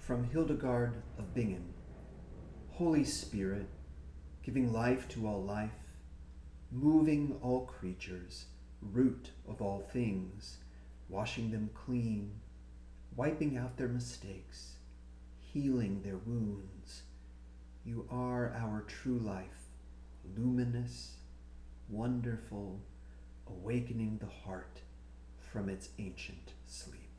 From Hildegard of Bingen Holy Spirit, giving life to all life, moving all creatures, root of all things, washing them clean, wiping out their mistakes, healing their wounds. You are our true life, luminous, wonderful, awakening the heart from its ancient sleep.